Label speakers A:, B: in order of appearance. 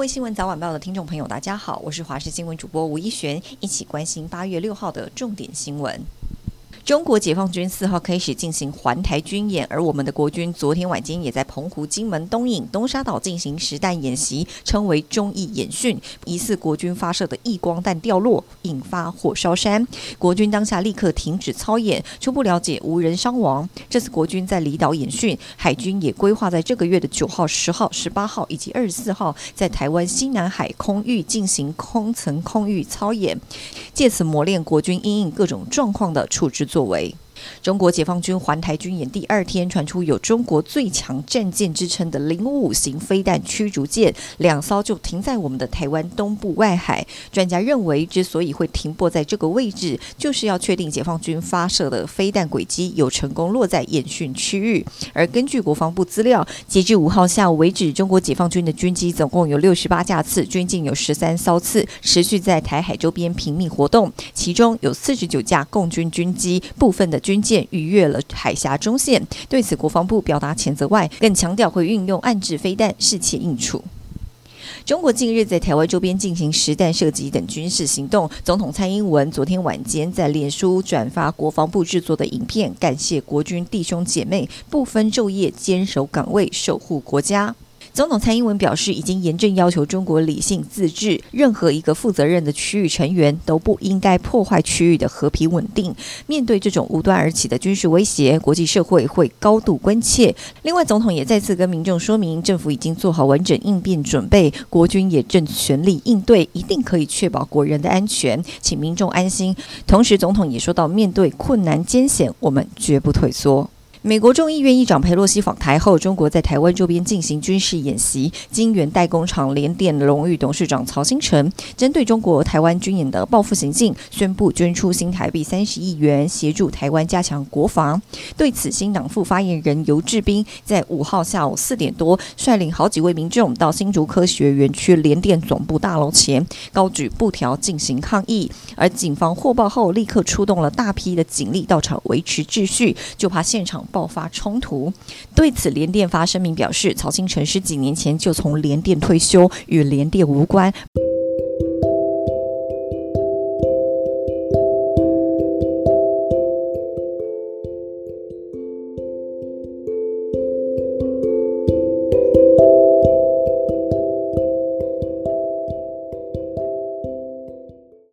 A: 各位新闻早晚报的听众朋友，大家好，我是华视新闻主播吴一璇，一起关心八月六号的重点新闻。中国解放军四号开始进行环台军演，而我们的国军昨天晚间也在澎湖、金门、东引、东沙岛进行实弹演习，称为中义演训。疑似国军发射的曳光弹掉落，引发火烧山。国军当下立刻停止操演，初步了解无人伤亡。这次国军在离岛演训，海军也规划在这个月的九号、十号、十八号以及二十四号，在台湾西南海空域进行空层空域操演，借此磨练国军因应各种状况的处置作为。中国解放军环台军演第二天，传出有中国最强战舰之称的零五五型飞弹驱逐舰两艘就停在我们的台湾东部外海。专家认为，之所以会停泊在这个位置，就是要确定解放军发射的飞弹轨迹有成功落在演训区域。而根据国防部资料，截至五号下午为止，中国解放军的军机总共有六十八架次，军舰有十三艘次，持续在台海周边频密活动，其中有四十九架共军军机，部分的军军舰逾越了海峡中线，对此国防部表达谴责外，更强调会运用暗制飞弹，适切应处。中国近日在台湾周边进行实弹射击等军事行动，总统蔡英文昨天晚间在脸书转发国防部制作的影片，感谢国军弟兄姐妹不分昼夜坚守岗位，守护国家。总统蔡英文表示，已经严正要求中国理性自治，任何一个负责任的区域成员都不应该破坏区域的和平稳定。面对这种无端而起的军事威胁，国际社会会高度关切。另外，总统也再次跟民众说明，政府已经做好完整应变准备，国军也正全力应对，一定可以确保国人的安全，请民众安心。同时，总统也说到，面对困难艰险，我们绝不退缩。美国众议院议长佩洛西访台后，中国在台湾周边进行军事演习。晶圆代工厂联电荣誉董事长曹新成针对中国台湾军演的报复行径，宣布捐出新台币三十亿元，协助台湾加强国防。对此，新党副发言人游志斌在五号下午四点多，率领好几位民众到新竹科学园区联电总部大楼前，高举布条进行抗议。而警方获报后，立刻出动了大批的警力到场维持秩序，就怕现场。爆发冲突，对此联电发声明表示，曹庆成十几年前就从联电退休，与联电无关。